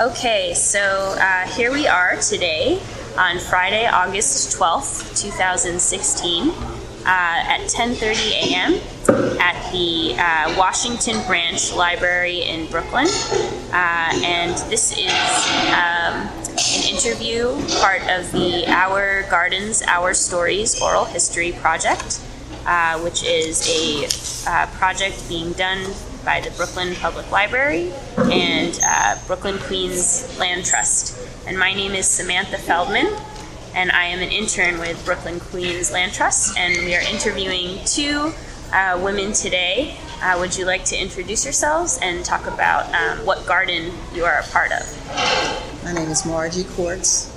Okay, so uh, here we are today on Friday, August 12th, 2016, uh, at 10:30 a.m. at the uh, Washington Branch Library in Brooklyn, uh, and this is um, an interview part of the Our Gardens, Our Stories oral history project, uh, which is a uh, project being done by the Brooklyn Public Library and uh, Brooklyn Queens Land Trust. And my name is Samantha Feldman, and I am an intern with Brooklyn Queens Land Trust, and we are interviewing two uh, women today. Uh, would you like to introduce yourselves and talk about um, what garden you are a part of? My name is Margie Quartz.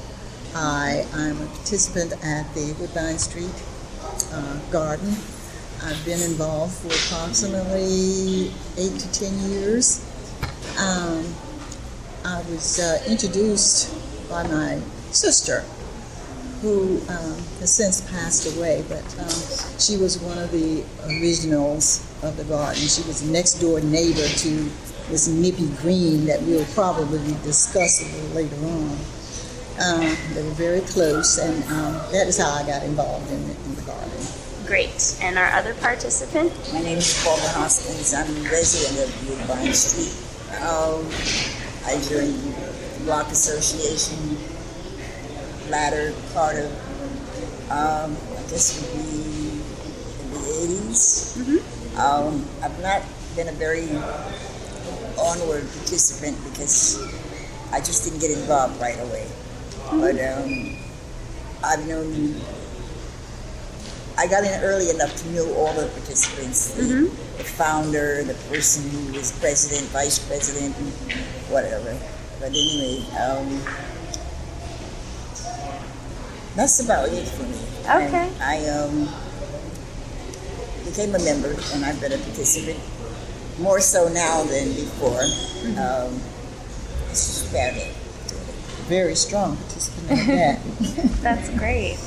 I am a participant at the Woodbine Street uh, Garden I've been involved for approximately eight to ten years. Um, I was uh, introduced by my sister, who um, has since passed away, but um, she was one of the originals of the garden. She was a next door neighbor to this Nippy Green that we'll probably discuss a little later on. Um, they were very close, and um, that is how I got involved in the, in the garden. Great. And our other participant? My name is Barbara Hoskins. I'm a resident of Woodbine Street. Um, I joined the Block Association latter part of, um, I guess it would be in the 80s. Mm-hmm. Um, I've not been a very onward participant because I just didn't get involved right away. Mm-hmm. But um, I've known I got in early enough to know all the participants, the, mm-hmm. the founder, the person who was president, vice president, whatever. But anyway, um, that's about it for me. Okay. And I um, became a member, and I've been a participant more so now than before. Mm-hmm. Um, it's about it. Very strong participant that. That's great.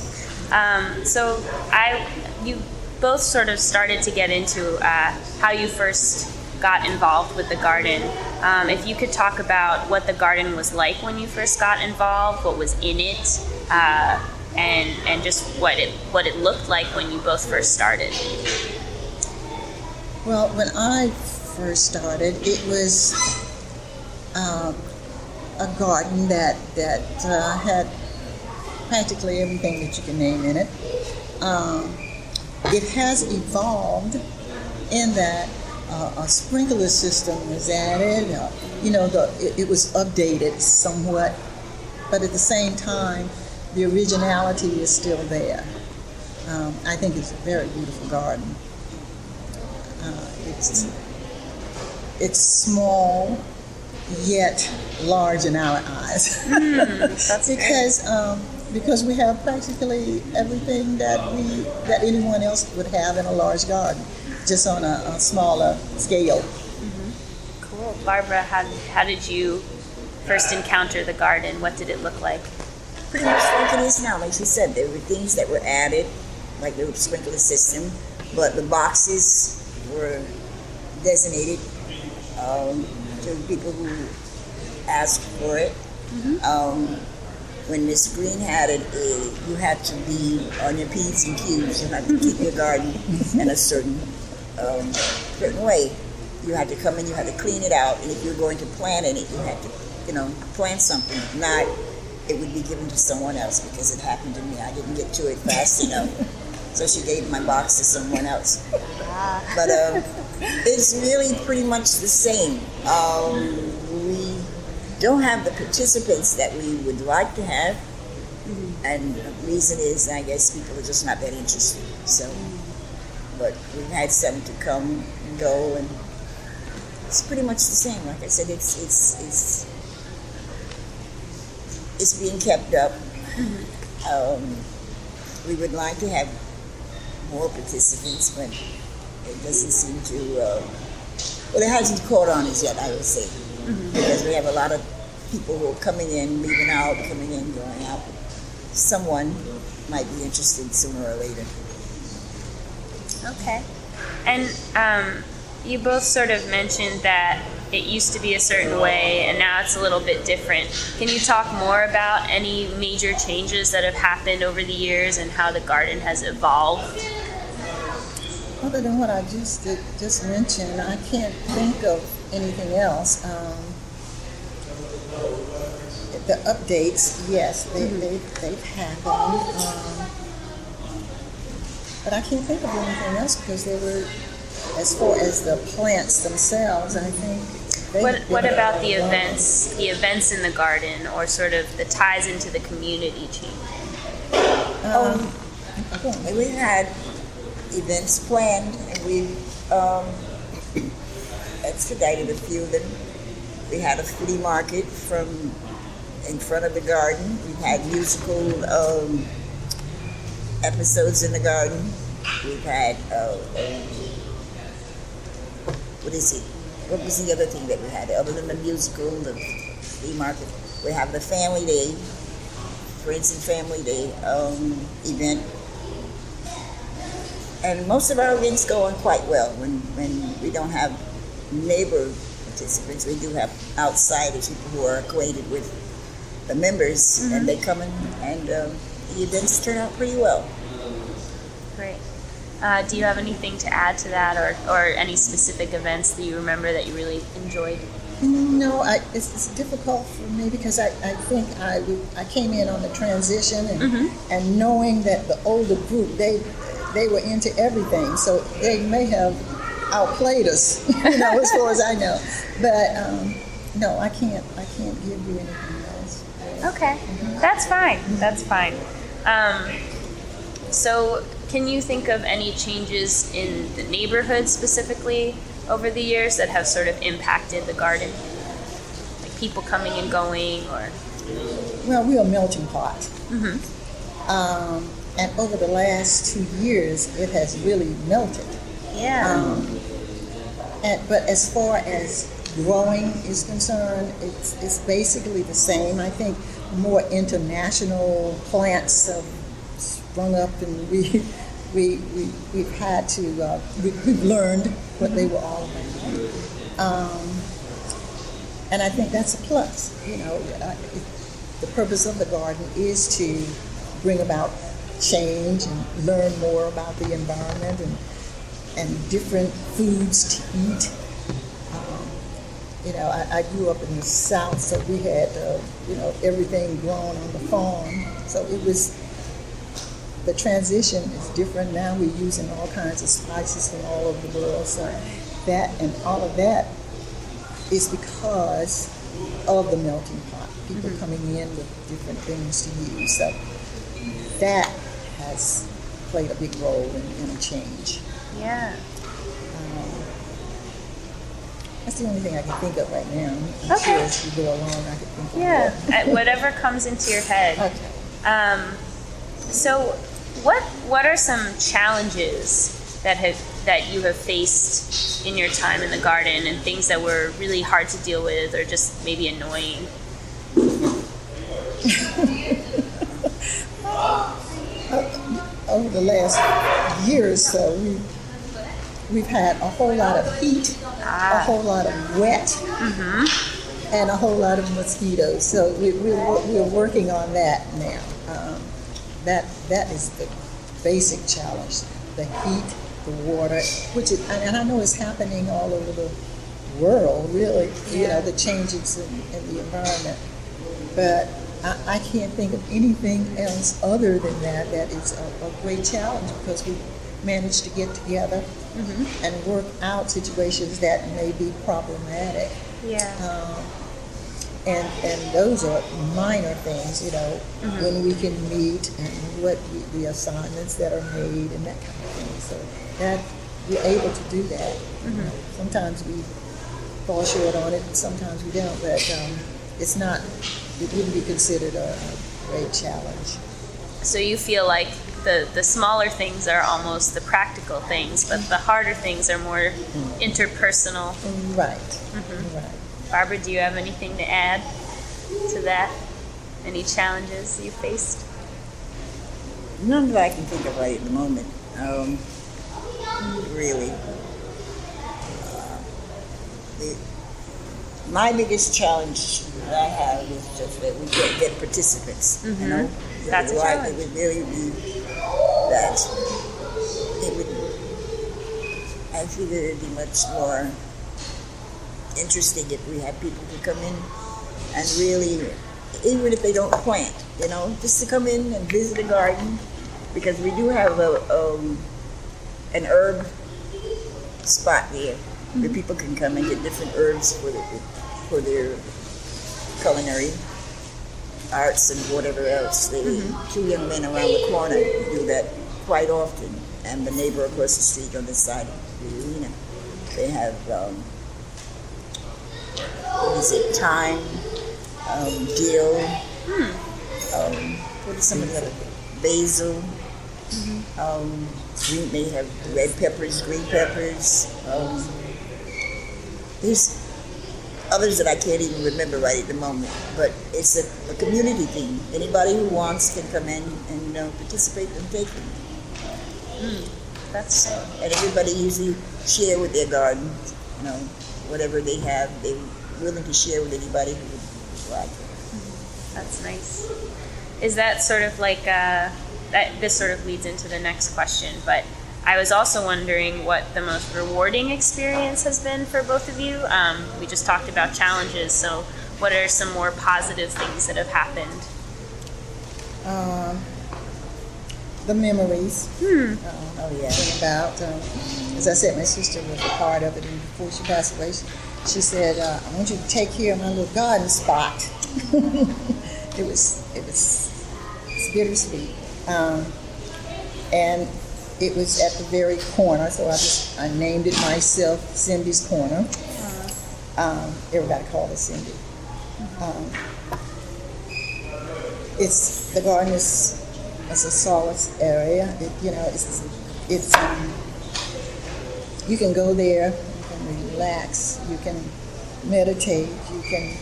Um, so I, you both sort of started to get into uh, how you first got involved with the garden. Um, if you could talk about what the garden was like when you first got involved, what was in it, uh, and and just what it what it looked like when you both first started. Well, when I first started, it was uh, a garden that that uh, had practically everything that you can name in it. Um, it has evolved in that uh, a sprinkler system was added. Uh, you know, the, it, it, was updated somewhat, but at the same time, the originality is still there. Um, I think it's a very beautiful garden. Uh, it's it's small, yet large in our eyes. Mm, because um, because we have practically everything that we that anyone else would have in a large garden, just on a, a smaller scale. Mm-hmm. Cool, Barbara. How how did you first encounter the garden? What did it look like? Pretty much like it is now. Like she said, there were things that were added, like the sprinkler system, but the boxes were designated um, to people who asked for it. Mm-hmm. Um, when Miss Green had it, uh, you had to be on your P's and Q's. You had to keep your garden in a certain um, certain way. You had to come in, you had to clean it out, and if you were going to plant in it, you had to, you know, plant something. If not, it would be given to someone else because it happened to me. I didn't get to it fast enough. So she gave my box to someone else. But uh, it's really pretty much the same. Um, don't have the participants that we would like to have. Mm-hmm. And the reason is, I guess people are just not that interested. So, mm-hmm. but we've had some to come and go, and it's pretty much the same. Like I said, it's it's it's it's being kept up. Mm-hmm. Um, we would like to have more participants, but it doesn't seem to. Uh, well, it hasn't caught on as yet. I would say mm-hmm. because we have a lot of people who are coming in, leaving out, coming in, going out. Someone might be interested sooner or later. Okay. And um, you both sort of mentioned that it used to be a certain way and now it's a little bit different. Can you talk more about any major changes that have happened over the years and how the garden has evolved? Other than what I just did, just mentioned, I can't think of anything else. Um, the updates, yes, they, Mm-hmm. they, they've happened. Um, but I can't think of anything else because they were, as far as the plants themselves, I think. What, what about the events, the events in the garden, or sort of the ties into the community change? Um, And we had events planned, and we um, expedited a few of them. We had a flea market from in front of the garden. We've had musical um, episodes in the garden. We've had uh, um, what is it? What was the other thing that we had other than the musical, the flea market? We have the family day, friends and family day um, event and most of our events go on quite well when, when we don't have neighbor participants. We do have outsiders, people who are acquainted with the members, and they come in, and um, the events turn out pretty well. Great. Uh, do you have anything to add to that, or, or any specific events that you remember that you really enjoyed? No, I, it's, it's difficult for me because I, I think I, I came in on the transition and, and knowing that the older group, they, they were into everything. So they may have outplayed us, you know, as far as I know. But um, no, I can't, I can't give you anything else. Okay, that's fine. That's fine. Um, so, can you think of any changes in the neighborhood specifically over the years that have sort of impacted the garden? Like people coming and going, or Well, we're a melting pot. Um, and over the last two years, it has really melted. yeah, Um, and, but as far as growing is concerned, it's, it's basically the same. I think more international plants have sprung up, and we, we, we, we've had to, uh, we, we've learned what they were all about. Um, and I think that's a plus. You know, it, the purpose of the garden is to bring about change and learn more about the environment and and different foods to eat. Um, you know, I, I grew up in the South, so we had, uh, you know, everything grown on the farm. So it was, the transition is different now. We're using all kinds of spices from all over the world. So that and all of that is because of the melting pot. People coming in with different things to use. So that has played a big role in, in a change. Yeah. That's the only thing I can think of right now. I'm Okay. sure as we go along, I can think of Yeah, uh, whatever comes into your head. Okay. Um, so, what what are some challenges that have that you have faced in your time in the garden, and things that were really hard to deal with, or just maybe annoying? Over the last year or so, we, we've had a whole lot of heat, a whole lot of wet, and a whole lot of mosquitoes. So we, we're, we're working on that now. Um, that that is the basic challenge: the heat, the water, which is, and I know it's happening all over the world. Really, you know, the changes in, in the environment. But I, I can't think of anything else other than that that is a, a great challenge because we managed to get together and work out situations that may be problematic. Yeah. Um, and and those are minor things, you know, when we can meet and what we, the assignments that are made and that kind of thing. So that we're able to do that. Sometimes we fall short on it, and sometimes we don't. But um, it's not. It wouldn't be considered a, a great challenge. So you feel like the the smaller things are almost the practical things, but the harder things are more interpersonal. Right. Right. Barbara, do you have anything to add to that? Any challenges you faced? None that I can think of right at the moment. Um, really. Uh, my biggest challenge that I have is just that we can't get participants. You know, Mm-hmm. That's a challenge. It would really be that it would. I feel it'd be much more interesting if we had people to come in and really, even if they don't plant, you know, just to come in and visit a garden, because we do have a um, an herb spot there where people can come and get different herbs for the, for their culinary arts and whatever else. They two young men around the corner do that quite often, and the neighbor across the street on the side of the arena, they have um, what is it? Thyme, um, dill. Um, what are some of the other? Basil. Um, green, they have red peppers, green peppers. Um, there's others that I can't even remember right at the moment, but it's a, a community thing. Anybody who wants can come in and you know, participate and take them. That's And everybody usually share with their garden, you know, whatever they have, they're willing to share with anybody who would like. That's nice. Is that sort of like uh, that? This sort of leads into the next question, but I was also wondering what the most rewarding experience has been for both of you. Um, we just talked about challenges, so what are some more positive things that have happened? Um, the memories. Oh yeah. about. Um, as I said, my sister was a part of it, and before she passed away, she, she said, uh, "I want you to take care of my little garden spot." it was it was bittersweet, um, and it was at the very corner. So I just I named it myself, Cindy's Corner. Um, everybody called it Cindy. Um, it's the garden is it's a solace area. It, you know, it's it's um, you can go there, you can relax, you can meditate, you can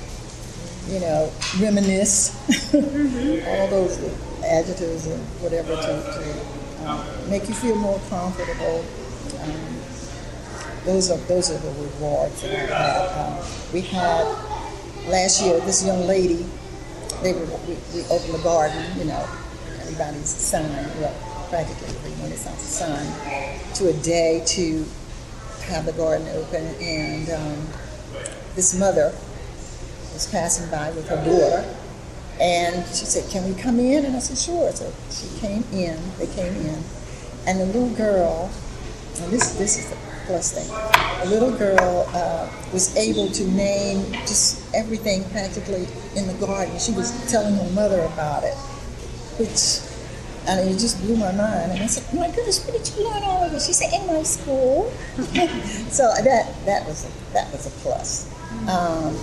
you know reminisce, all those adjectives and whatever to, to make you feel more comfortable. Um, those are those are the rewards that I had. Um, we had last year this young lady. They were we, we opened the garden. You know, everybody's son, well, practically everyone is on son, to a day to have the garden open. And um, this mother was passing by with her daughter, and she said, "Can we come in?" And I said, "Sure." So she came in. They came in, and the little girl. And this this is the plus thing. The little girl uh, was able to name just everything practically in the garden. She was telling her mother about it, which and it just blew my mind. And I said, "My goodness, where did you learn all of this?" She said, "In my school." so that that was a, that was a plus. Um,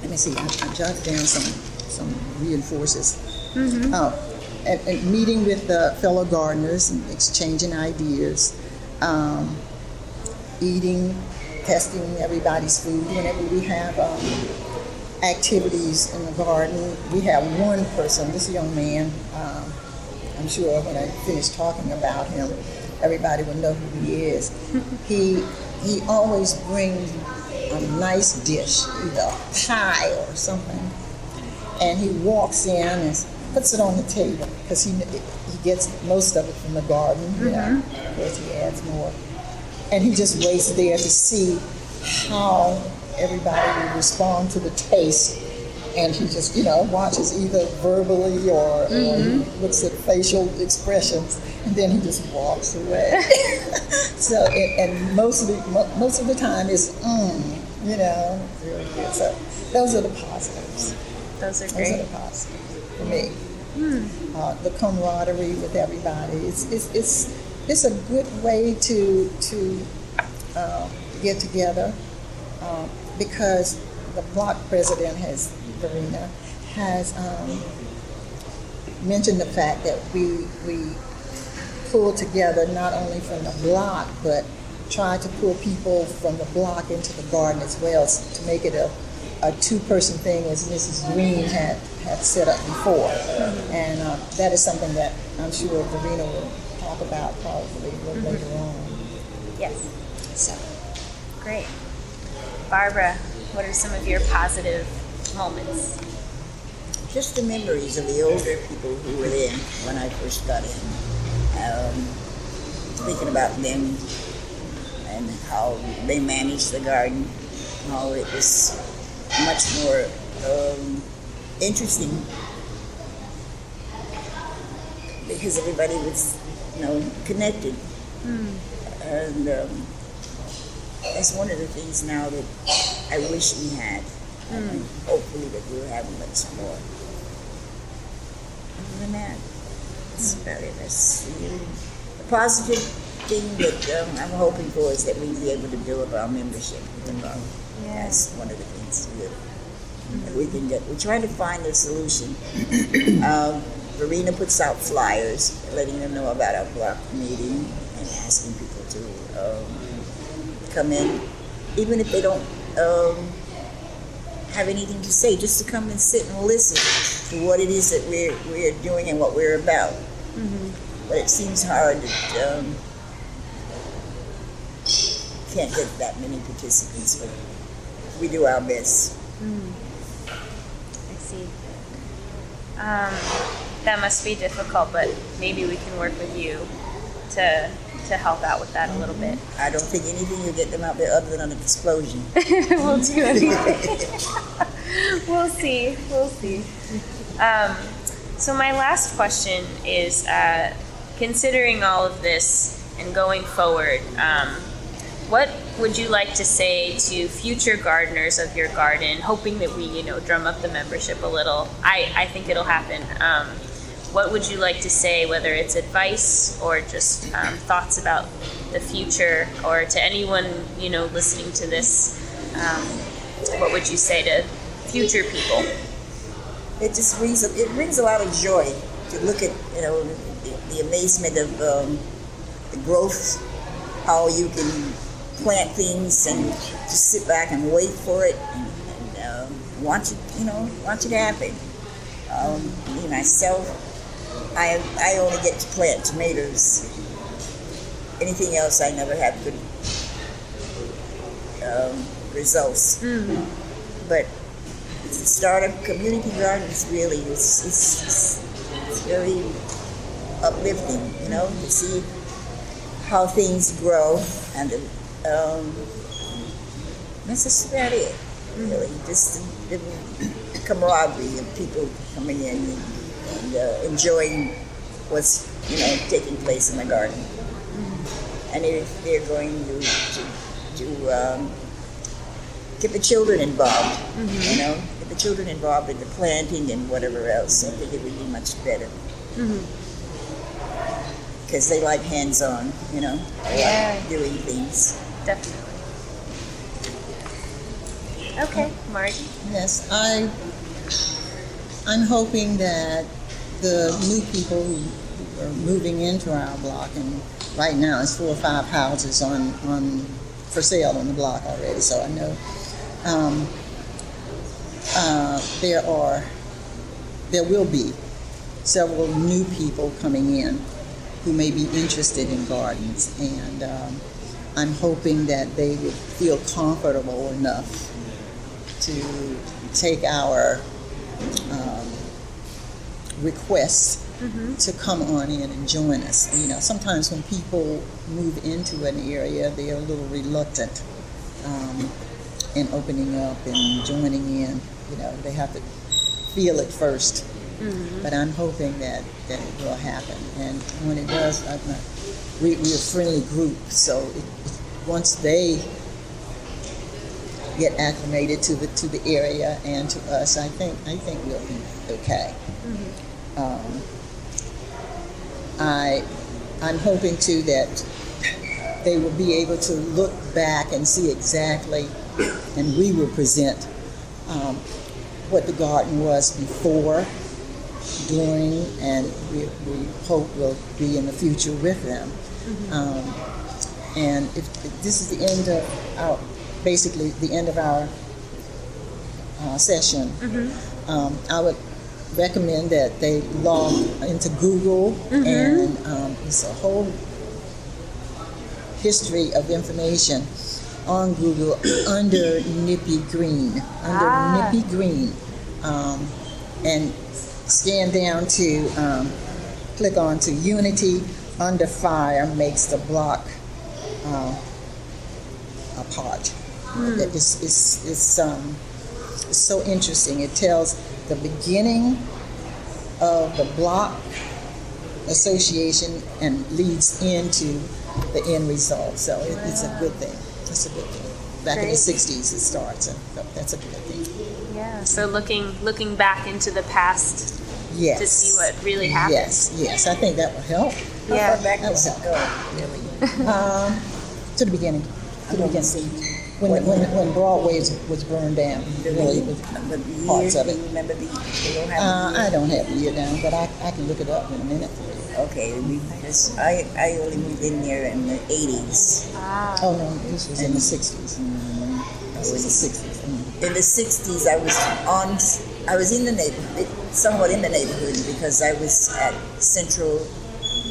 let me see. I, I jotted down some some reinforces. Uh, and, and meeting with the fellow gardeners and exchanging ideas, um, eating, testing everybody's food. Whenever we have um, activities in the garden, we have one person. This young man. Um, I'm sure when I finish talking about him, everybody will know who he is. he he always brings a nice dish, either a pie or something, and he walks in and puts it on the table because he he gets most of it from the garden. You know, mm-hmm. of course he adds more, and he just waits there to see how everybody will respond to the taste. And he just, you know, watches either verbally or, or he looks at facial expressions, and then he just walks away. so, and, and most of the most of the time is, mm, you know, really good. So, those are the positives. Those are Those are great. the positives for me. Uh, the camaraderie with everybody. It's, it's, it's, it's a good way to, to uh, get together uh, because the block president has, Verena, has um, mentioned the fact that we, we pull together not only from the block, but try to pull people from the block into the garden as well to make it a, a two-person thing as Mrs. Green had, had set up before. And uh, that is something that I'm sure Verena will talk about probably a little later on. Yes, So, great. Barbara, What are some of your positive moments? Just the memories of the older people who were there when I first got in. Um, thinking about them and how they managed the garden, how it was much more um, interesting because everybody was, you know, connected. And um, that's one of the things now that I wish we had. And hopefully that we'll have much more. Other than that, that's about it. That's the, the positive thing that um, I'm hoping for is that we'll be able to build our membership with the club. Yeah. That's one of the things that, that we can get. We're trying to find a solution. um, Verena puts out flyers letting them know about our block meeting and asking people to um, come in, even if they don't um, have anything to say, just to come and sit and listen to what it is that we're, we're doing and what we're about. But it seems hard that um, can't get that many participants, but we do our best. I see. Um, that must be difficult, but maybe we can work with you to to help out with that a little bit. I don't think anything will get them out there other than an explosion. we'll do anything. we'll see. We'll see. Um, so my last question is, uh, considering all of this and going forward, um, what would you like to say to future gardeners of your garden, hoping that we, you know, drum up the membership a little? I, I think it'll happen. Um, what would you like to say, whether it's advice or just um, thoughts about the future, or to anyone, you know, listening to this? Um, what would you say to future people? It just brings a, it brings a lot of joy to look at you know the, the amazement of um, the growth, how you can plant things and just sit back and wait for it and, and um, watch it you know watch it happen. Um, me myself, I I only get to plant tomatoes. Anything else, I never have good um, results. But to start community garden is really it's, it's, it's, it's very uplifting, you know, to see how things grow and um, about it, really. Just the, the camaraderie of people coming in and, and uh, enjoying what's you know taking place in the garden, and if they're going to to, to um, get the children involved, you know, get the children involved in the planting and whatever else. I think it would be much better. Because they like hands-on, you know, they Yeah. like doing things. Definitely. Okay, Margie. Yes, I, I'm hoping that the new people who are moving into our block, and right now it's four or five houses on, on, for sale on the block already, so I know, um, uh, there are, there will be several new people coming in who may be interested in gardens, and um, I'm hoping that they would feel comfortable enough to take our um, requests to come on in and join us. You know, sometimes when people move into an area, they're a little reluctant um, in opening up and joining in. You know, they have to feel it 1st But I'm hoping that, that it will happen. And when it does, I, I- we, we're a friendly group, so it, once they get acclimated to the to the area and to us, I think I think we'll be okay. Um, I I'm hoping too that they will be able to look back and see exactly, and we will present um, what the garden was before, during, and we, we hope will be in the future with them. Um, and if, if this is the end of our, basically the end of our uh, session, um, I would recommend that they log into Google, and um, it's a whole history of information on Google under Nippy Green, under Ah. Nippy Green, um, and scan down to um, click on to Unity under Fire makes the block uh, apart. It's, it's, it's, um, it's so interesting. It tells the beginning of the block association and leads into the end result. So it, it's a good thing. It's a good thing. Back in the 60s it starts, and that's a good thing. Yeah. So looking looking back into the past Yes. to see what really happened. Yes, yes. I think that will help. How Yeah. far back That will it go, really? Um, to the beginning, To the beginning. see. When, when, when Broadway was, was burned down, really, it was But parts years, of do it. you remember the, they don't have Uh, the I don't have the year down, but I, I can look it up in a minute. Okay, because I, I only moved in there in the 80s. Ah. Oh no, this was in the sixties. This was the sixties. In the 60s, I was on, I was in the neighborhood, somewhat in the neighborhood because I was at Central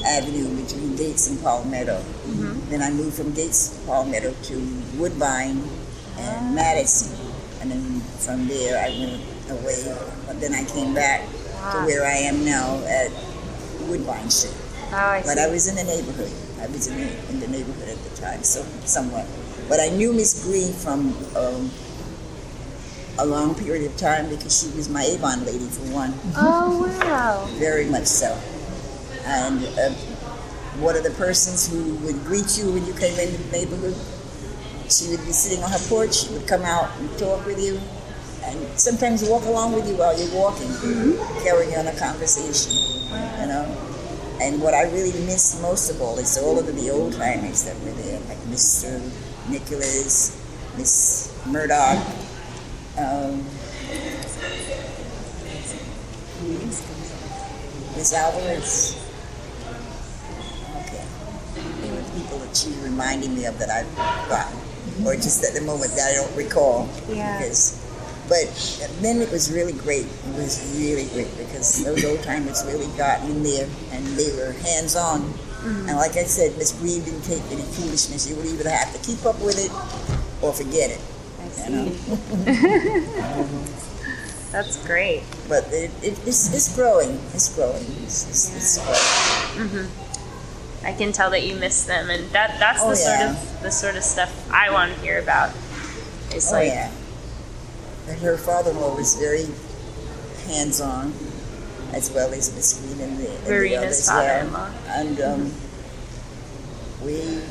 Avenue between Gates and Palmetto. Mm-hmm. Then I moved from Gates to Palmetto to Woodbine and ah. Madison. And then from there, I went away. But then I came back to ah. where I am now at Woodbine Street. Oh, I see. But I was in the neighborhood. I was in the, in the neighborhood at the time, so somewhat. But I knew Miss Green from um, a long period of time because she was my Avon lady for one, oh wow. very much so. And uh, one of the persons who would greet you when you came into the neighborhood, she would be sitting on her porch. She would come out and talk with you, and sometimes walk along with you while you're walking, carrying on a conversation. You know. And what I really miss most of all is all of the old timers that were there, like Mr. Nicholas, Miss Murdoch. Um, Miss Alvarez. Okay. There were people that you reminding me of that I've forgotten, or just at the moment that I don't recall. Yeah. Because, but then it was really great. It was really great because those old timers really got in there and they were hands on. And like I said, Miss Green didn't take any foolishness. You would either have to keep up with it or forget it. I You know? That's great. But it, it, it's, it's growing. It's growing. It's, it's, it's growing. I can tell that you miss them, and that that's Oh, the yeah. sort of the sort of stuff I want to hear about. It's Oh like yeah. And her father-in-law was very hands-on, as well as Miss Green and the, and the others. father-in-law. Yeah. And um, we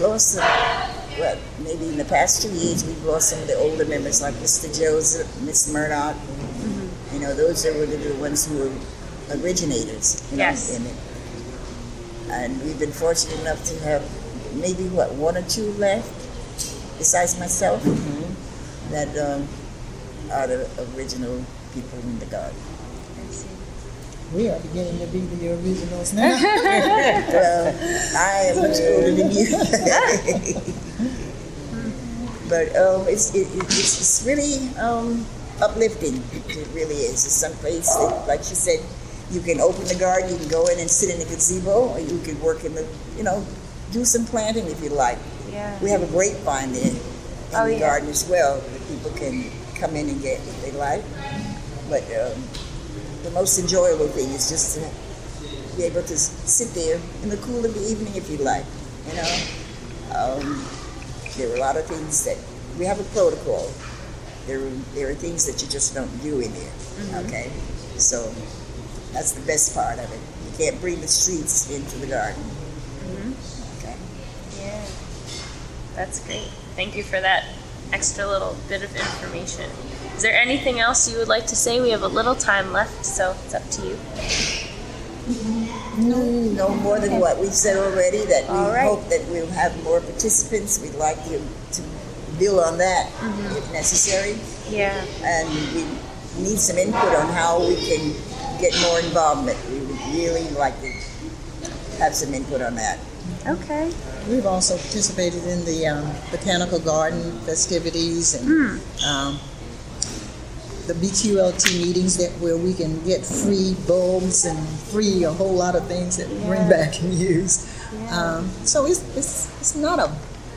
lost some. Well, maybe in the past two years, we've lost some of the older members, like Mr. Joseph, Miss Murdoch. Mm-hmm. You know, those are the, the ones who were originators. You know, Yes. in it. And we've been fortunate enough to have maybe what one or two left besides myself that um, are the original people in the garden. We are beginning to be the originals now. Well, I am much older than you. but um, it's, it, it- it's, it's really um, uplifting. It really is. It's some place that, like she said, you can open the garden, you can go in and sit in the gazebo, or you can work in the, you know, do some planting if you like. Yeah. We have a grapevine there in Oh, the yeah. garden as well that people can come in and get if they like. But um, the most enjoyable thing is just to be able to sit there in the cool of the evening if you like. You know, um, there are a lot of things that we have a protocol. There, are- there are things that you just don't do in there. Mm-hmm. Okay, so that's the best part of it. You can't bring the streets into the garden. Mm-hmm. Okay. Yeah. That's great. Thank you for that extra little bit of information. Is there anything else you would like to say? We have a little time left, so it's up to you. No more than what we've said already. That we All right. hope that we'll have more participants. We'd like to, to build on that Mm-hmm. if necessary, Yeah. and we need some input on how we can get more involvement. We would really like to have some input on that. Okay. We've also participated in the um, botanical garden festivities and um, the BQLT meetings that where we can get free bulbs and free a whole lot of things that we bring back and use. Um, so it's, it's it's not a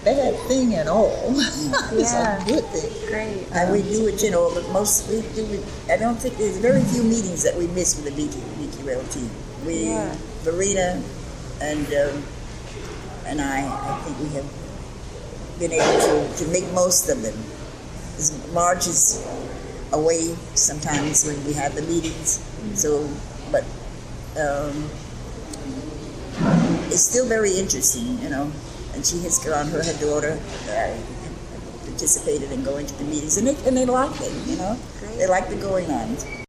bad thing at all. it's Yeah. a good thing. Great. And we do it, you know, but most we do it. I don't think there's very few meetings that we miss with the BQ, BQLT. We, Yeah. Verena, and um, and I, I think we have been able to, to make most of them. Marge is away sometimes when we have the meetings, so but um, it's still very interesting, you know. And she has gone, her, her daughter uh, participated in going to the meetings, and they, and they like it, you know. Great. They like the going on.